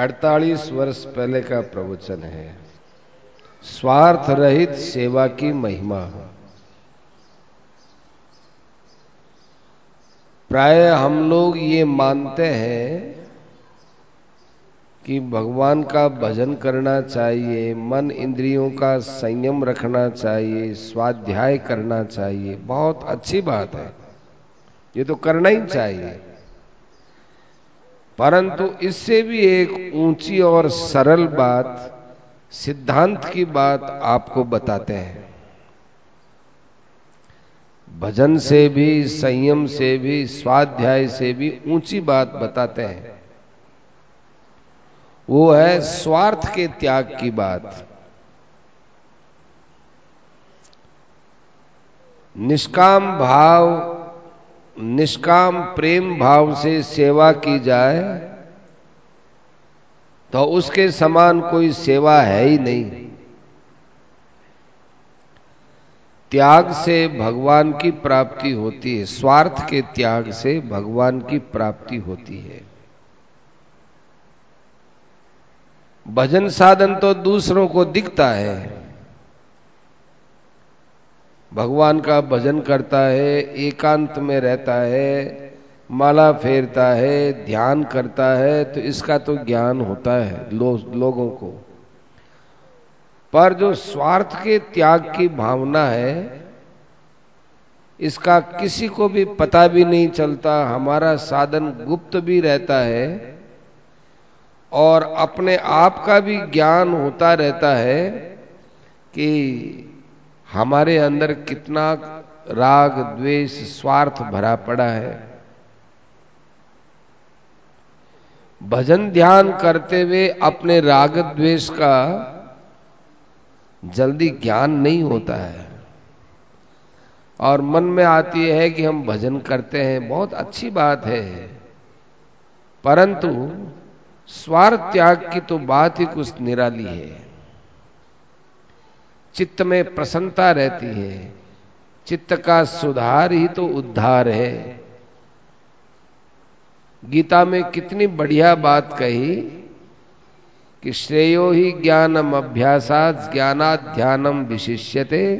अड़तालीस वर्ष पहले का प्रवचन है। स्वार्थ रहित सेवा की महिमा। प्राय हम लोग ये मानते हैं कि भगवान का भजन करना चाहिए, मन इंद्रियों का संयम रखना चाहिए, स्वाध्याय करना चाहिए। बहुत अच्छी बात है। ये तो करना ही चाहिए। परंतु इससे भी एक ऊँची और सरल बात, सिद्धांत की बात आपको बताते हैं। भजन से भी, संयम से भी, स्वाध्याय से भी ऊँची बात बताते हैं। वो है स्वार्थ के त्याग की बात। निष्काम भाव निष्काम प्रेम भाव से सेवा की जाए तो उसके समान कोई सेवा है ही नहीं। त्याग से भगवान की प्राप्ति होती है, स्वार्थ के त्याग से भगवान की प्राप्ति होती है। भजन साधन तो दूसरों को दिखता है भगवान का भजन करता है एकांत में रहता है माला फेरता है ध्यान करता है तो इसका तो ज्ञान होता है लो, लोगों को। पर जो स्वार्थ के त्याग की भावना है इसका किसी को भी पता भी नहीं चलता हमारा साधन गुप्त भी रहता है और अपने आप का भी ज्ञान होता रहता है कि हमारे अंदर कितना राग, द्वेष, स्वार्थ भरा पड़ा है। भजन ध्यान करते हुए अपने राग, द्वेष का जल्दी ज्ञान नहीं होता है। और मन में आती है कि हम भजन करते हैं, बहुत अच्छी बात है। परंतु स्वार्थ त्याग की तो बात ही कुछ निराली है। चित्त में प्रसन्नता रहती है। चित्त का सुधार ही तो उद्धार है। गीता में कितनी बढ़िया बात कही कि श्रेयो ही ज्ञानम अभ्यासात ज्ञानात ध्यानम विशिष्यते,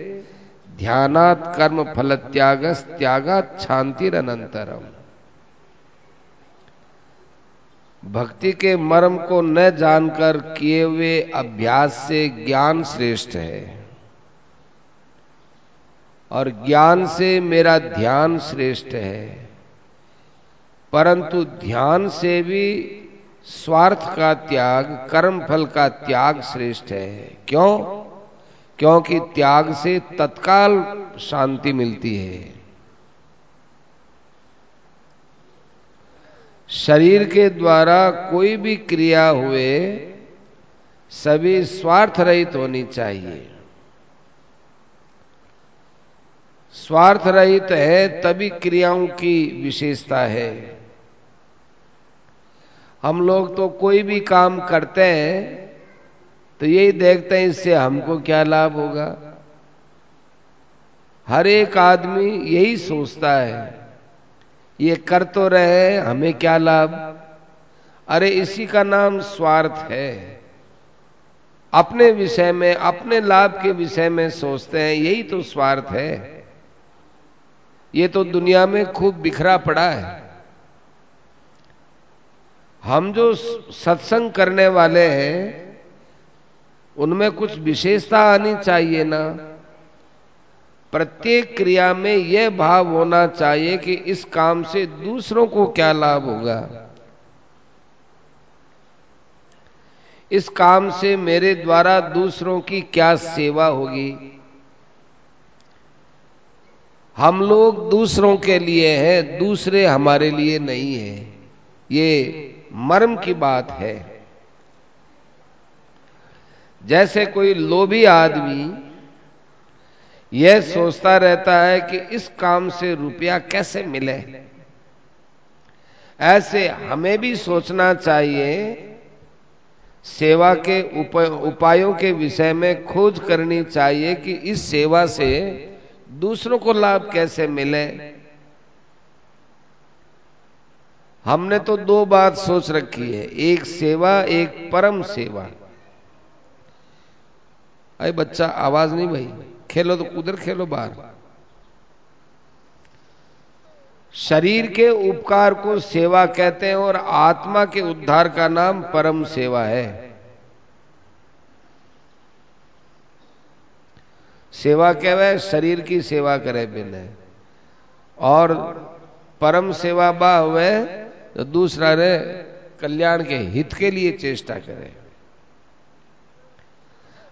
ध्यानात कर्म फल त्याग त्यागात शांतिर अनंतरम भक्ति के मर्म को न जानकर किए हुए अभ्यास से ज्ञान श्रेष्ठ है। और ज्ञान से मेरा ध्यान श्रेष्ठ है। परंतु ध्यान से भी स्वार्थ का त्याग, कर्म फल का त्याग श्रेष्ठ है। क्यों? क्योंकि त्याग से तत्काल शांति मिलती है। शरीर के द्वारा कोई भी क्रिया हुए, सभी स्वार्थ रहित होनी चाहिए। स्वार्थ रहित है, तभी क्रियाओं की विशेषता है। हम लोग तो कोई भी काम करते हैं तो यही देखते हैं, इससे हमको क्या लाभ होगा? हर एक आदमी यही सोचता है, ये कर तो रहे हमें क्या लाभ? अरे, इसी का नाम स्वार्थ है। अपने विषय में, अपने लाभ के विषय में सोचते हैं, यही तो स्वार्थ है। ये तो दुनिया में खूब बिखरा पड़ा है। हम जो सत्संग करने वाले हैं, उनमें कुछ विशेषता आनी चाहिए ना। प्रत्येक क्रिया में यह भाव होना चाहिए कि इस काम से दूसरों को क्या लाभ होगा। इस काम से मेरे द्वारा दूसरों की क्या सेवा होगी? हम लोग दूसरों के लिए हैं, दूसरे हमारे लिए नहीं है। ये मर्म की बात है। जैसे कोई लोभी आदमी यह सोचता रहता है कि इस काम से रुपया कैसे मिले। ऐसे हमें भी सोचना चाहिए, सेवा के उपायों के विषय में खोज करनी चाहिए कि इस सेवा से दूसरों को लाभ कैसे मिले? हमने तो दो बात सोच रखी है, एक सेवा, एक परम सेवा। अरे बच्चा, आवाज़ नहीं भाई। खेलो तो उधर खेलो बाहर। शरीर के उपकार को सेवा कहते हैं और आत्मा के उद्धार का नाम परम सेवा है। सेवा कहवे शरीर की सेवा करे बिन। और परम सेवा बा हुए तो दूसरा रे, कल्याण के हित के लिए चेष्टा करे।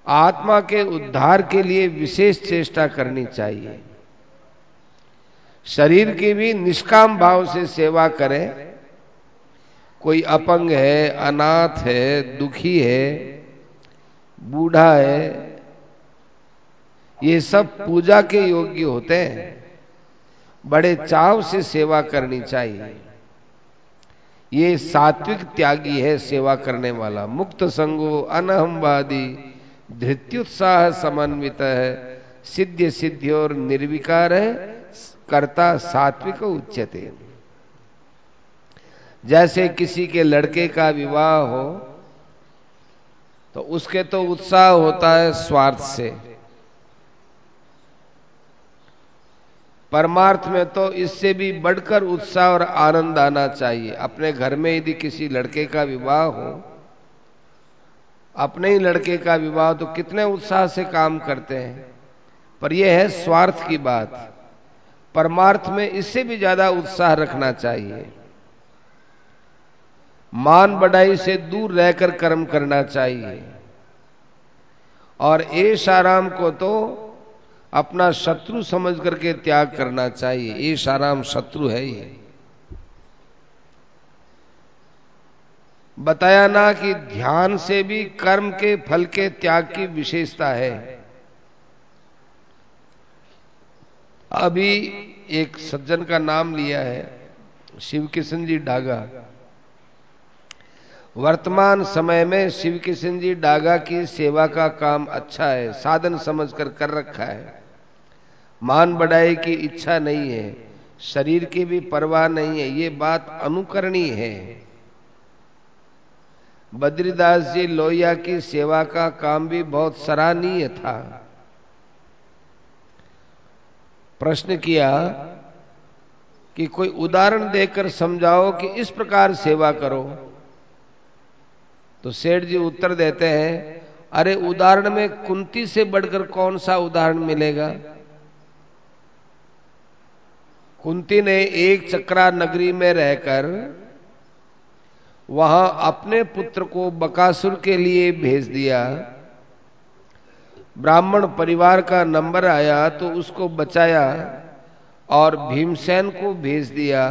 आत्मा के उद्धार के लिए विशेष चेष्टा करनी चाहिए। शरीर की भी निष्काम भाव से सेवा करें। कोई अपंग है, अनाथ है, दुखी है, बूढ़ा है ये सब पूजा के योग्य होते हैं। बड़े चाव से सेवा करनी चाहिए। ये सात्विक त्यागी है सेवा करने वाला। मुक्त संगो अनहमवादी धृत्युत्साह समन्वित है। सिद्ध सिद्धि और निर्विकार है। कर्ता सात्विक उच्चते जैसे किसी के लड़के का विवाह हो तो उसके तो उत्साह होता है स्वार्थ से। परमार्थ में तो इससे भी बढ़कर उत्साह और आनंद आना चाहिए। अपने घर में यदि किसी लड़के का विवाह हो, अपने ही लड़के का विवाह तो कितने उत्साह से काम करते हैं। पर यह है स्वार्थ की बात। परमार्थ में इससे भी ज़्यादा उत्साह रखना चाहिए। मान बढ़ाई से दूर रहकर कर्म करना चाहिए। और ऐश आराम को तो अपना शत्रु समझ करके त्याग करना चाहिए। ऐश आराम शत्रु है ये। बताया ना कि ध्यान से भी कर्म के फल के त्याग की विशेषता है। अभी एक सज्जन का नाम लिया है शिव किशन जी डागा। वर्तमान समय में शिव किशन जी डागा की सेवा का काम अच्छा है, साधन समझकर कर रखा है। मान बढ़ाई की इच्छा नहीं है, शरीर की भी परवाह नहीं है, ये बात अनुकरणीय है। बद्रीदास जी लोहिया की सेवा का काम भी बहुत सराहनीय था। प्रश्न किया कि कोई उदाहरण देकर समझाओ कि इस प्रकार सेवा करो। तो सेठ जी उत्तर देते हैं, अरे उदाहरण में कुंती से बढ़कर कौन सा उदाहरण मिलेगा? कुंती ने एक चक्रा नगरी में रहकर वहाँ अपने पुत्र को बकासुर के लिए भेज दिया। ब्राह्मण परिवार का नंबर आया तो उसको बचाया और भीमसेन को भेज दिया।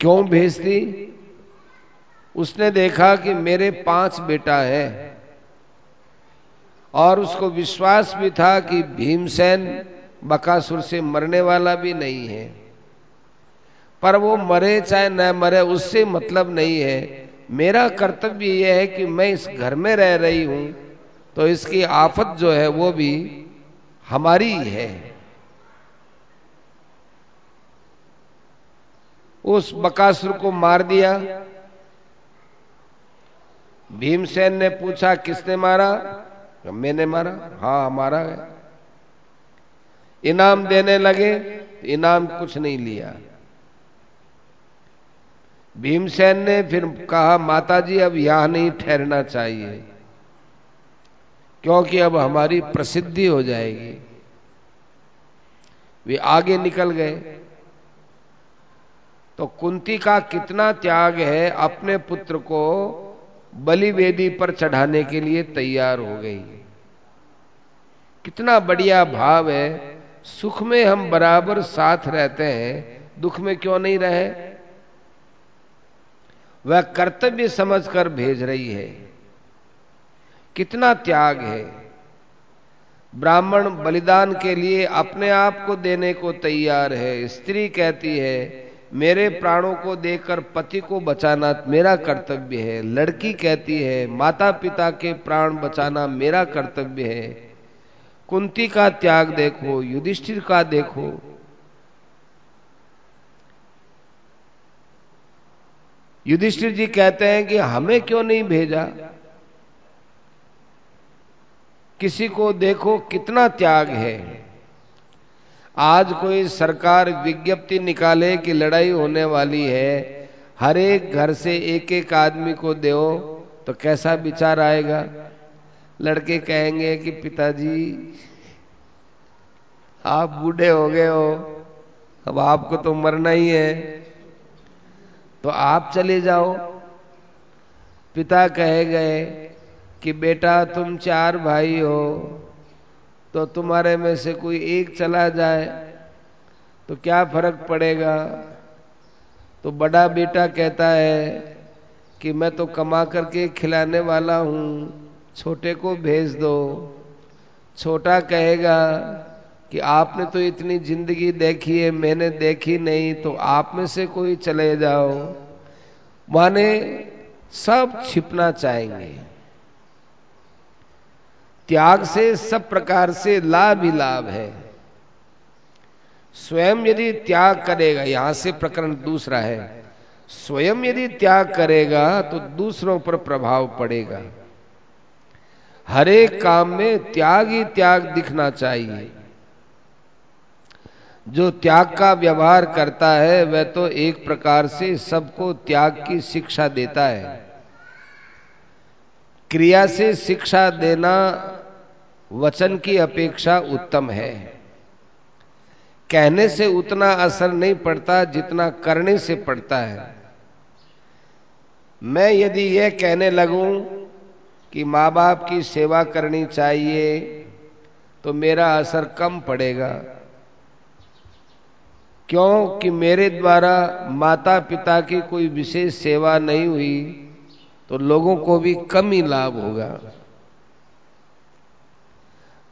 क्यों भेज दी? उसने देखा कि मेरे पाँच बेटा है और उसको विश्वास भी था कि भीमसेन बकासुर से मरने वाला भी नहीं है। पर वो मरे चाहे न मरे, उससे मतलब नहीं है। मेरा कर्तव्य यह है कि मैं इस घर में रह रही हूँ तो इसकी आफत जो है वो भी हमारी है। उस बकासुर को मार दिया। भीमसेन ने पूछा, किसने मारा? मैंने मारा। हाँ मारा है। इनाम देने लगे इनाम कुछ नहीं लिया। भीमसेन ने फिर कहा, माताजी, अब यहाँ नहीं ठहरना चाहिए, क्योंकि अब हमारी प्रसिद्धि हो जाएगी। वे आगे निकल गए। तो कुंती का कितना त्याग है, अपने पुत्र को बलि वेदी पर चढ़ाने के लिए तैयार हो गई। कितना बढ़िया भाव है। सुख में हम बराबर साथ रहते हैं, दुख में क्यों नहीं रहे? वह कर्तव्य समझकर भेज रही है। कितना त्याग है। ब्राह्मण बलिदान के लिए अपने आप को देने को तैयार है। स्त्री कहती है, मेरे प्राणों को देकर पति को बचाना मेरा कर्तव्य है। लड़की कहती है माता पिता के प्राण बचाना मेरा कर्तव्य है। कुंती का त्याग देखो, युधिष्ठिर का देखो। युधिष्ठिर जी कहते हैं कि हमें क्यों नहीं भेजा? किसी को देखो कितना त्याग है। आज कोई सरकार विज्ञप्ति निकाले कि लड़ाई होने वाली है, हर एक घर से एक एक आदमी को दो तो कैसा विचार आएगा? लड़के कहेंगे कि पिताजी, आप बूढ़े हो गए हो, अब आपको तो मरना ही है। तो आप चले जाओ। पिता कहे गए कि बेटा, तुम चार भाई हो तो तुम्हारे में से कोई एक चला जाए तो क्या फ़र्क पड़ेगा? तो बड़ा बेटा कहता है कि मैं तो कमा करके खिलाने वाला हूँ। छोटे को भेज दो। छोटा कहेगा कि आपने तो इतनी ज़िंदगी देखी है, मैंने देखी नहीं तो आप में से कोई चले जाओ। माने सब छिपना चाहेंगे। त्याग से सब प्रकार से लाभ ही लाभ है। स्वयं यदि त्याग करेगा, यहाँ से प्रकरण दूसरा है। स्वयं यदि त्याग करेगा तो दूसरों पर प्रभाव पड़ेगा। हर काम में त्याग ही त्याग दिखना चाहिए। जो त्याग का व्यवहार करता है, वह तो एक प्रकार से सबको त्याग की शिक्षा देता है। क्रिया से शिक्षा देना, वचन की अपेक्षा उत्तम है। कहने से उतना असर नहीं पड़ता, जितना करने से पड़ता है। मैं यदि यह कहने लगूं कि माँ बाप की सेवा करनी चाहिए तो मेरा असर कम पड़ेगा। क्योंकि मेरे द्वारा माता पिता की कोई विशेष सेवा नहीं हुई तो लोगों को भी कम ही लाभ होगा।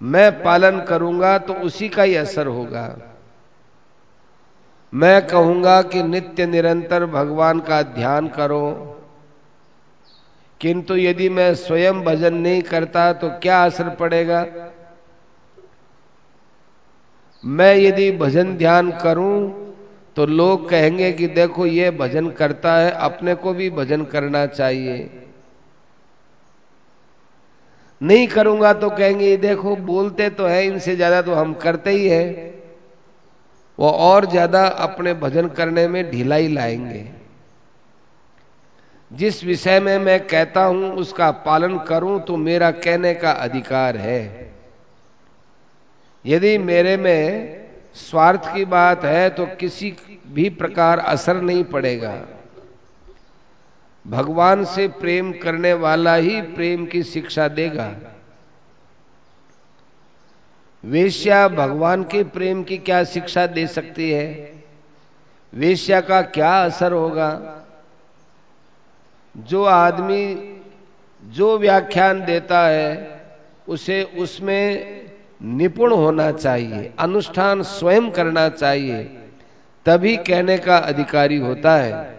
मैं पालन करूँगा तो उसी का ही असर होगा। मैं कहूँगा कि नित्य निरंतर भगवान का ध्यान करो किंतु यदि मैं स्वयं भजन नहीं करता तो क्या असर पड़ेगा? मैं यदि भजन ध्यान करूँ तो लोग कहेंगे कि देखो ये भजन करता है, अपने को भी भजन करना चाहिए। नहीं करूँगा तो कहेंगे, देखो बोलते तो है, इनसे ज़्यादा तो हम करते ही है। वो और ज़्यादा अपने भजन करने में ढिलाई लाएँगे। जिस विषय में मैं कहता हूँ, उसका पालन करूँ तो मेरा कहने का अधिकार है। यदि मेरे में स्वार्थ की बात है तो किसी भी प्रकार असर नहीं पड़ेगा। भगवान से प्रेम करने वाला ही प्रेम की शिक्षा देगा। वेश्या भगवान के प्रेम की क्या शिक्षा दे सकती है? वेश्या का क्या असर होगा? जो आदमी जो व्याख्यान देता है, उसे उसमें निपुण होना चाहिए, अनुष्ठान स्वयं करना चाहिए, तभी कहने का अधिकारी होता है।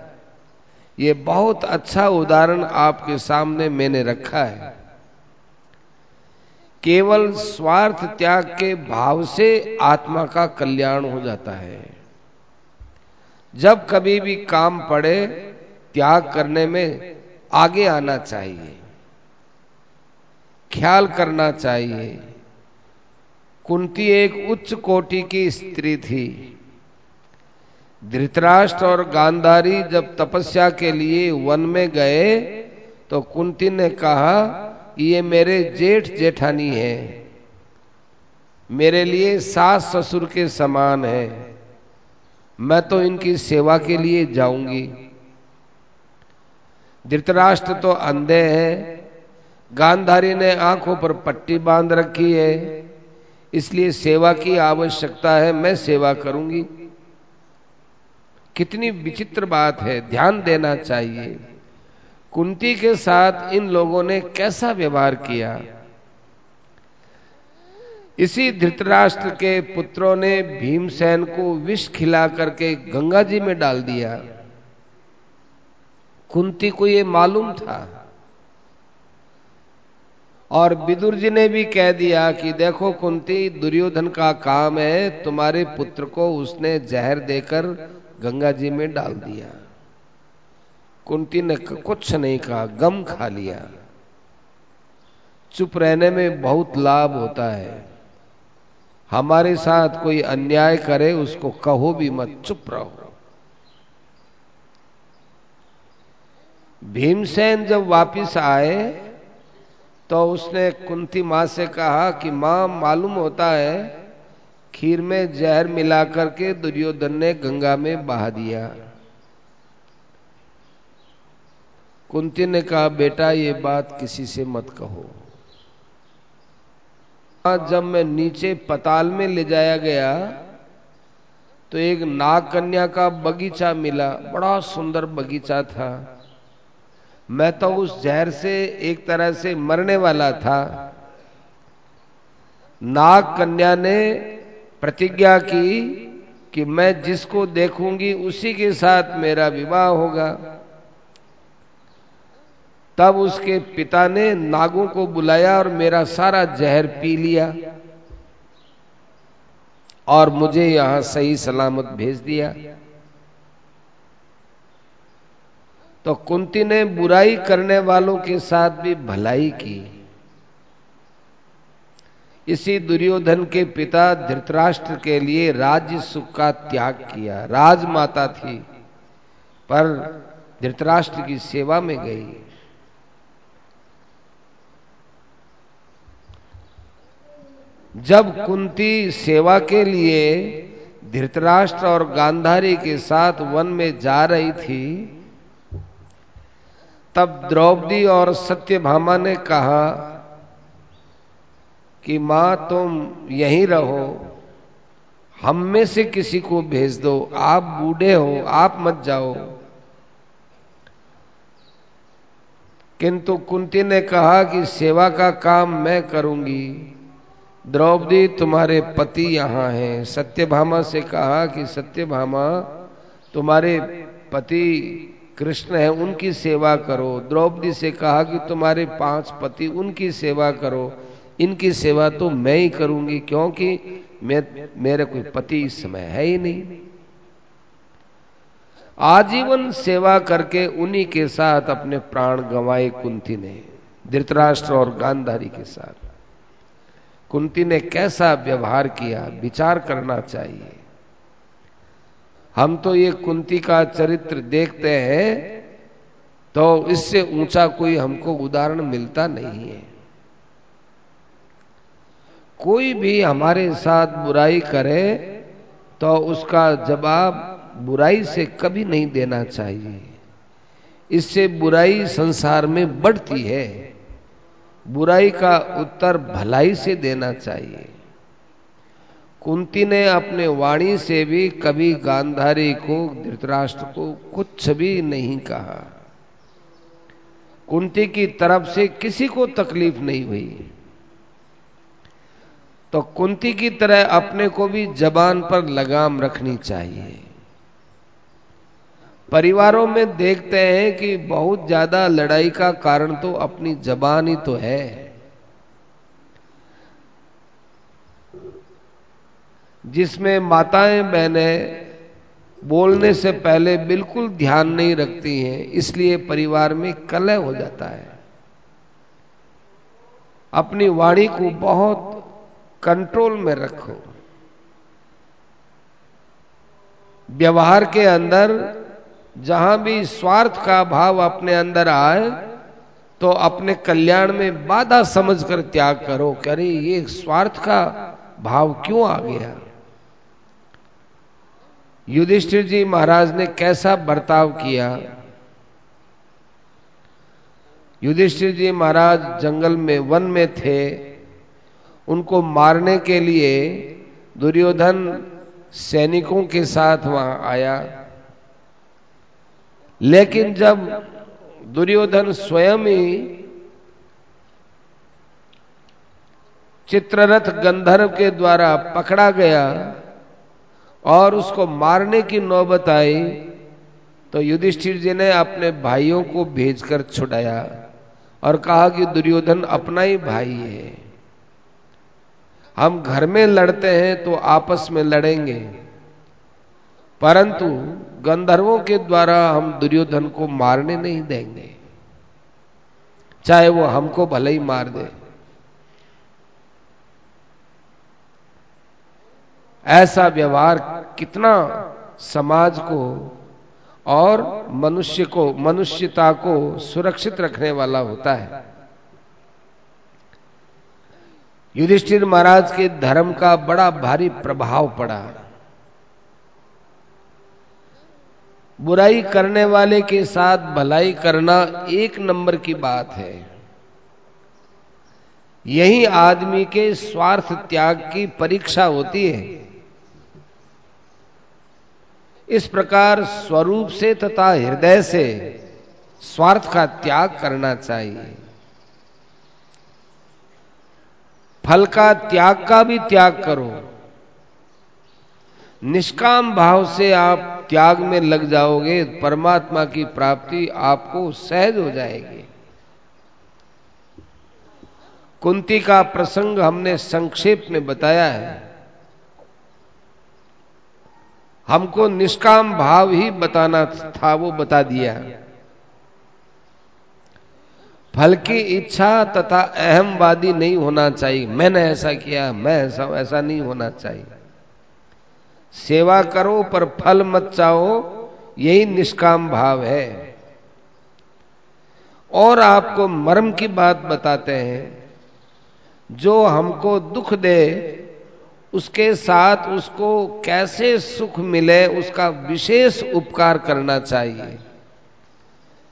ये बहुत अच्छा उदाहरण आपके सामने मैंने रखा है। केवल स्वार्थ त्याग के भाव से आत्मा का कल्याण हो जाता है। जब कभी भी काम पड़े त्याग करने में आगे आना चाहिए। ख्याल करना चाहिए। कुंती एक उच्च कोटि की स्त्री थी। धृतराष्ट्र और गांधारी जब तपस्या के लिए वन में गए तो कुंती ने कहा, ये मेरे जेठ जेठानी है। मेरे लिए सास ससुर के समान है। मैं तो इनकी सेवा के लिए जाऊँगी। धृतराष्ट्र तो अंधे हैं। गांधारी ने आँखों पर पट्टी बाँध रखी है। इसलिए सेवा की आवश्यकता है, मैं सेवा करूँगी। कितनी विचित्र बात है, ध्यान देना चाहिए। कुंती के साथ इन लोगों ने कैसा व्यवहार किया? इसी धृतराष्ट्र के पुत्रों ने भीमसेन को विष खिला करके गंगा जी में डाल दिया। कुंती को ये मालूम था। और विदुर जी ने भी कह दिया कि देखो कुंती, दुर्योधन का काम है, तुम्हारे पुत्र को उसने जहर देकर गंगा जी में डाल दिया। कुंती ने कुछ नहीं कहा, गम खा लिया। चुप रहने में बहुत लाभ होता है। हमारे साथ कोई अन्याय करे, उसको कहो भी मत, चुप रहो। भीमसेन जब वापिस आए तो उसने कुंती माँ से कहा कि, माँ, मालूम होता है, खीर में जहर मिला करके दुर्योधन ने गंगा में बहा दिया। कुंती ने कहा, बेटा, ये बात किसी से मत कहो। जब मैं नीचे पताल में ले जाया गया तो एक नाग कन्या का बगीचा मिला। बड़ा सुंदर बगीचा था। मैं तो उस जहर से एक तरह से मरने वाला था। नाग कन्या ने प्रतिज्ञा की कि मैं जिसको देखूँगी उसी के साथ मेरा विवाह होगा। तब उसके पिता ने नागों को बुलाया और मेरा सारा जहर पी लिया और मुझे यहाँ सही सलामत भेज दिया। तो कुंती ने बुराई करने वालों के साथ भी भलाई की। इसी दुर्योधन के पिता धृतराष्ट्र के लिए राज्य सुख का त्याग किया। राजमाता थी, पर धृतराष्ट्र की सेवा में गई। जब कुंती सेवा के लिए धृतराष्ट्र और गांधारी के साथ वन में जा रही थी तब द्रौपदी और सत्यभामा ने कहा कि माँ, तुम यहीं रहो। हम में से किसी को भेज दो। आप बूढ़े हो, आप मत जाओ। किंतु कुंती ने कहा कि सेवा का काम मैं करूँगी। द्रौपदी, तुम्हारे पति यहाँ हैं। सत्यभामा से कहा कि सत्यभामा, तुम्हारे पति कृष्ण है, उनकी सेवा करो। द्रौपदी से कहा कि तुम्हारे पाँच पति उनकी सेवा करो। इनकी सेवा तो मैं ही करूँगी, क्योंकि मैं, मेरे कोई पति इस समय है ही नहीं। आजीवन सेवा करके उन्हीं के साथ अपने प्राण गंवाए कुंती ने, धृतराष्ट्र और गांधारी के साथ। कुंती ने कैसा व्यवहार किया, विचार करना चाहिए। हम तो ये कुंती का चरित्र देखते हैं तो इससे ऊँचा कोई हमको उदाहरण मिलता नहीं है। कोई भी हमारे साथ बुराई करे तो उसका जवाब बुराई से कभी नहीं देना चाहिए। इससे बुराई संसार में बढ़ती है। बुराई का उत्तर भलाई से देना चाहिए। कुंती ने अपने वाणी से भी कभी गांधारी को, धृतराष्ट्र को कुछ भी नहीं कहा। कुंती की तरफ़ से किसी को तकलीफ़ नहीं हुई। तो कुंती की तरह अपने को भी जबान पर लगाम रखनी चाहिए। परिवारों में देखते हैं कि बहुत ज़्यादा लड़ाई का कारण तो अपनी जबान ही तो है। जिसमें माताएँ बहनें बोलने से पहले बिल्कुल ध्यान नहीं रखती हैं, इसलिए परिवार में कलह हो जाता है। अपनी वाणी को बहुत कंट्रोल में रखो। व्यवहार के अंदर जहाँ भी स्वार्थ का भाव अपने अंदर आए तो अपने कल्याण में बाधा समझकर त्याग करो करे ये स्वार्थ का भाव क्यों आ गया? युधिष्ठिर जी महाराज ने कैसा बर्ताव किया? युधिष्ठिर जी महाराज जंगल में, वन में थे। उनको मारने के लिए दुर्योधन सैनिकों के साथ वहाँ आया। लेकिन जब दुर्योधन स्वयं ही चित्ररथ गंधर्व के द्वारा पकड़ा गया और उसको मारने की नौबत आई तो युधिष्ठिर जी ने अपने भाइयों को भेजकर छुड़ाया और कहा कि दुर्योधन अपना ही भाई है। हम घर में लड़ते हैं तो आपस में लड़ेंगे, परंतु गंधर्वों के द्वारा हम दुर्योधन को मारने नहीं देंगे, चाहे वो हमको भले ही मार दे। ऐसा व्यवहार कितना समाज को और मनुष्य को, मनुष्यता को सुरक्षित रखने वाला होता है। युधिष्ठिर महाराज के धर्म का बड़ा भारी प्रभाव पड़ा। बुराई करने वाले के साथ भलाई करना एक नंबर की बात है। यही आदमी के स्वार्थ त्याग की परीक्षा होती है। इस प्रकार स्वरूप से तथा हृदय से स्वार्थ का त्याग करना चाहिए। फल का त्याग का भी त्याग करो। निष्काम भाव से आप त्याग में लग जाओगे, परमात्मा की प्राप्ति आपको सहज हो जाएगी। कुंती का प्रसंग हमने संक्षेप में बताया है। हमको निष्काम भाव ही बताना था, वो बता दिया। फल की इच्छा तथा अहमवादी नहीं होना चाहिए। मैंने ऐसा किया, मैं ऐसा ऐसा नहीं होना चाहिए। सेवा करो, पर फल मत चाहो, यही निष्काम भाव है। और आपको मर्म की बात बताते हैं, जो हमको दुख दे उसके साथ उसको कैसे सुख मिले उसका विशेष उपकार करना चाहिए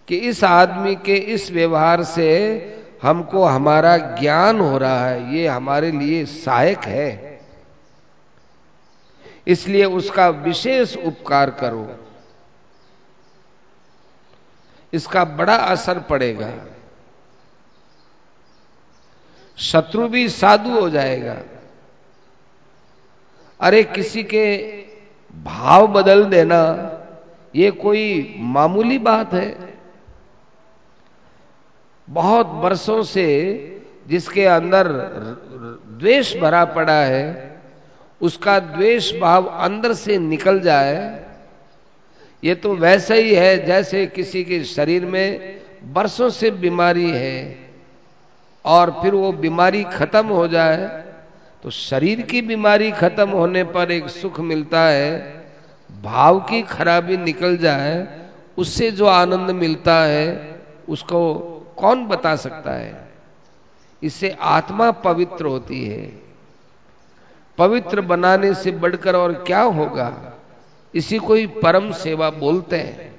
कि इस आदमी के इस व्यवहार से हमको हमारा ज्ञान हो रहा है, ये हमारे लिए सहायक है। इसलिए उसका विशेष उपकार करो। इसका बड़ा असर पड़ेगा। शत्रु भी साधु हो जाएगा। अरे किसी के भाव बदल देना, ये कोई मामूली बात है। बहुत वर्षों से जिसके अंदर द्वेष भरा पड़ा है, उसका द्वेष भाव अंदर से निकल जाए, ये तो वैसा ही है जैसे किसी के शरीर में बरसों से बीमारी है और फिर वो बीमारी खत्म हो जाए तो शरीर की बीमारी खत्म होने पर एक सुख मिलता है, भाव की खराबी निकल जाए, उससे जो आनंद मिलता है, उसको कौन बता सकता है? इससे आत्मा पवित्र होती है। पवित्र बनाने से बढ़कर और क्या होगा? इसी को ही परम सेवा बोलते हैं।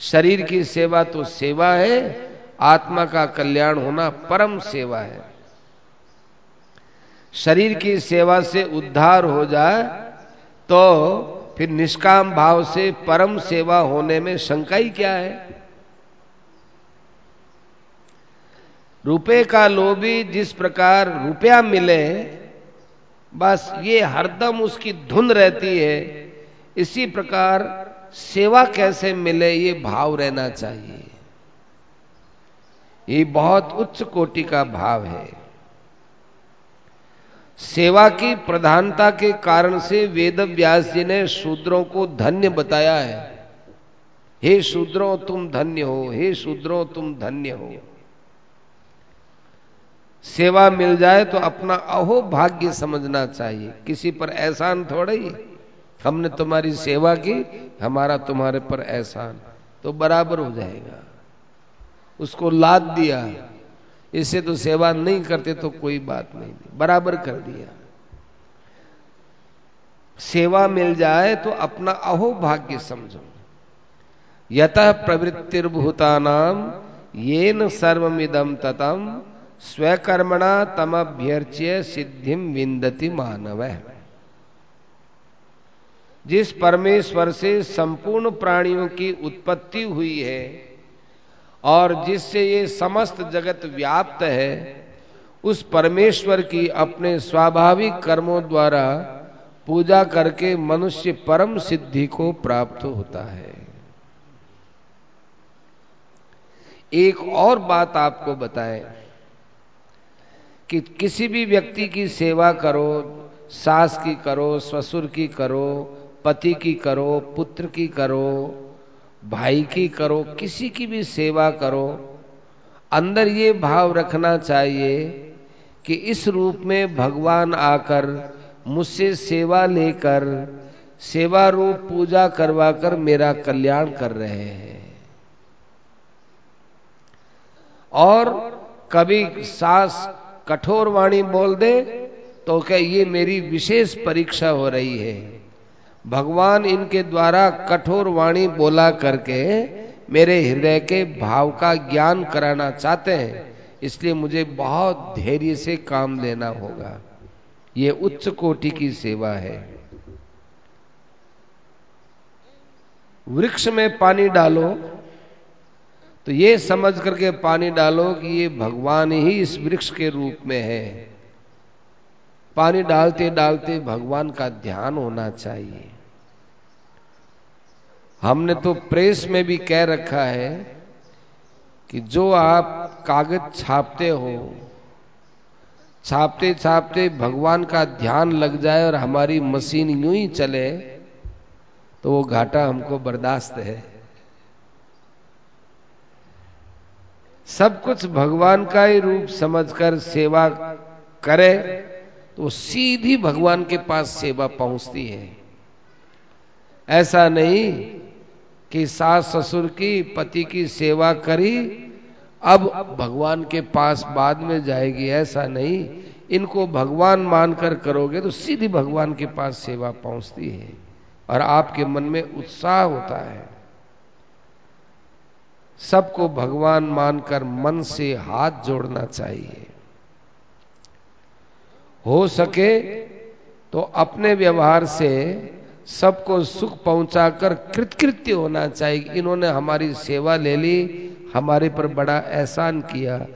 शरीर की सेवा तो सेवा है, आत्मा का कल्याण होना परम सेवा है। शरीर की सेवा से उद्धार हो जाए तो फिर निष्काम भाव से परम सेवा होने में शंका ही क्या है? रुपए का लोभी जिस प्रकार रुपया मिले, बस ये हरदम उसकी धुन रहती है। इसी प्रकार सेवा कैसे मिले, ये भाव रहना चाहिए। ये बहुत उच्च कोटि का भाव है। सेवा की प्रधानता के कारण से वेद व्यास जी ने शूद्रों को धन्य बताया है। हे शूद्रों, तुम धन्य हो। हे शूद्रों, तुम धन्य हो। सेवा मिल जाए तो अपना अहो भाग्य समझना चाहिए। किसी पर एहसान थोड़ा ही। हमने तुम्हारी सेवा की, हमारा तुम्हारे पर एहसान। तो बराबर हो जाएगा। उसको लाद दिया। इसे तो सेवा नहीं करते तो कोई बात नहीं। बराबर कर दिया। सेवा मिल जाए तो अपना अहो भाग्य समझो। यत प्रवृत्तिर्भूता नाम ये न ततम स्वकर्मणा तमभ्यर्च्य सिद्धिम विंदति मानव। जिस परमेश्वर से संपूर्ण प्राणियों की उत्पत्ति हुई है और जिससे ये समस्त जगत व्याप्त है, उस परमेश्वर की अपने स्वाभाविक कर्मों द्वारा पूजा करके मनुष्य परम सिद्धि को प्राप्त होता है। एक और बात आपको बताएँ कि किसी भी व्यक्ति की सेवा करो, सास की करो, ससुर की करो, पति की करो, पुत्र की करो भाई की करो, किसी की भी सेवा करो, अंदर ये भाव रखना चाहिए कि इस रूप में भगवान आकर मुझसे सेवा लेकर, सेवा रूप पूजा करवाकर मेरा कल्याण कर रहे हैं। और कभी सास कठोर वाणी बोल दे तो क्या ये मेरी विशेष परीक्षा हो रही है। भगवान इनके द्वारा कठोर वाणी बोला करके मेरे हृदय के भाव का ज्ञान कराना चाहते हैं, इसलिए मुझे बहुत धैर्य से काम लेना होगा। ये उच्च कोटि की सेवा है। वृक्ष में पानी डालो तो ये समझ करके पानी डालो कि ये भगवान ही इस वृक्ष के रूप में है। पानी डालते डालते भगवान का ध्यान होना चाहिए। हमने तो प्रेस में भी कह रखा है कि जो आप कागज़ छापते हो, छापते छापते भगवान का ध्यान लग जाए और हमारी मशीन यूँ ही चले तो वो घाटा हमको बर्दाश्त है। सब कुछ भगवान का ही रूप समझकर सेवा करे तो सीधी भगवान के पास सेवा पहुँचती है। ऐसा नहीं कि सास ससुर की, पति की सेवा करी, अब भगवान के पास बाद में जाएगी, ऐसा नहीं। इनको भगवान मानकर करोगे तो सीधी भगवान के पास सेवा पहुँचती है और आपके मन में उत्साह होता है। सबको भगवान मानकर मन से हाथ जोड़ना चाहिए। हो सके तो अपने व्यवहार से सबको सुख पहुंचाकर कृतकृत्य होना चाहिए। इन्होंने हमारी सेवा ले ली, हमारे पर बड़ा एहसान किया।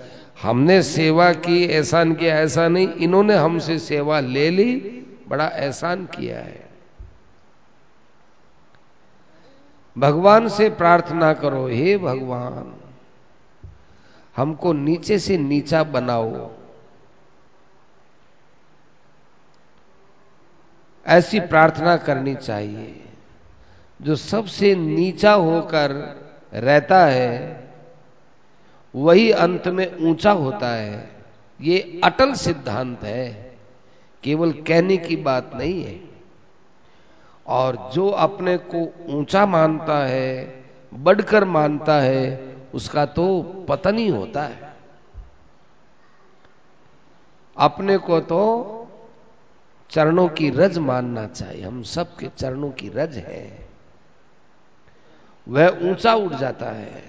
हमने सेवा की, एहसान किया, ऐसा नहीं, इन्होंने हमसे सेवा ले ली, बड़ा एहसान किया है। भगवान से प्रार्थना करो, हे भगवान, हमको नीचे से नीचा बनाओ। ऐसी प्रार्थना करनी चाहिए। जो सबसे नीचा होकर रहता है, वही अंत में ऊँचा होता है। ये अटल सिद्धांत है, केवल कहने की बात नहीं है। और जो अपने को ऊँचा मानता है, बढ़कर मानता है, उसका तो पतन ही होता है। अपने को तो चरणों की रज मानना चाहिए। हम सबके चरणों की रज है। वह ऊँचा उठ जाता है।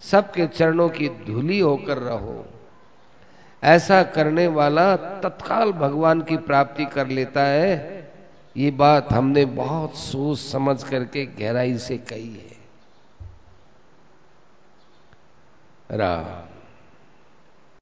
सबके चरणों की धूली होकर रहो। ऐसा करने वाला तत्काल भगवान की प्राप्ति कर लेता है। ये बात हमने बहुत सोच समझ करके गहराई से कही है। राम।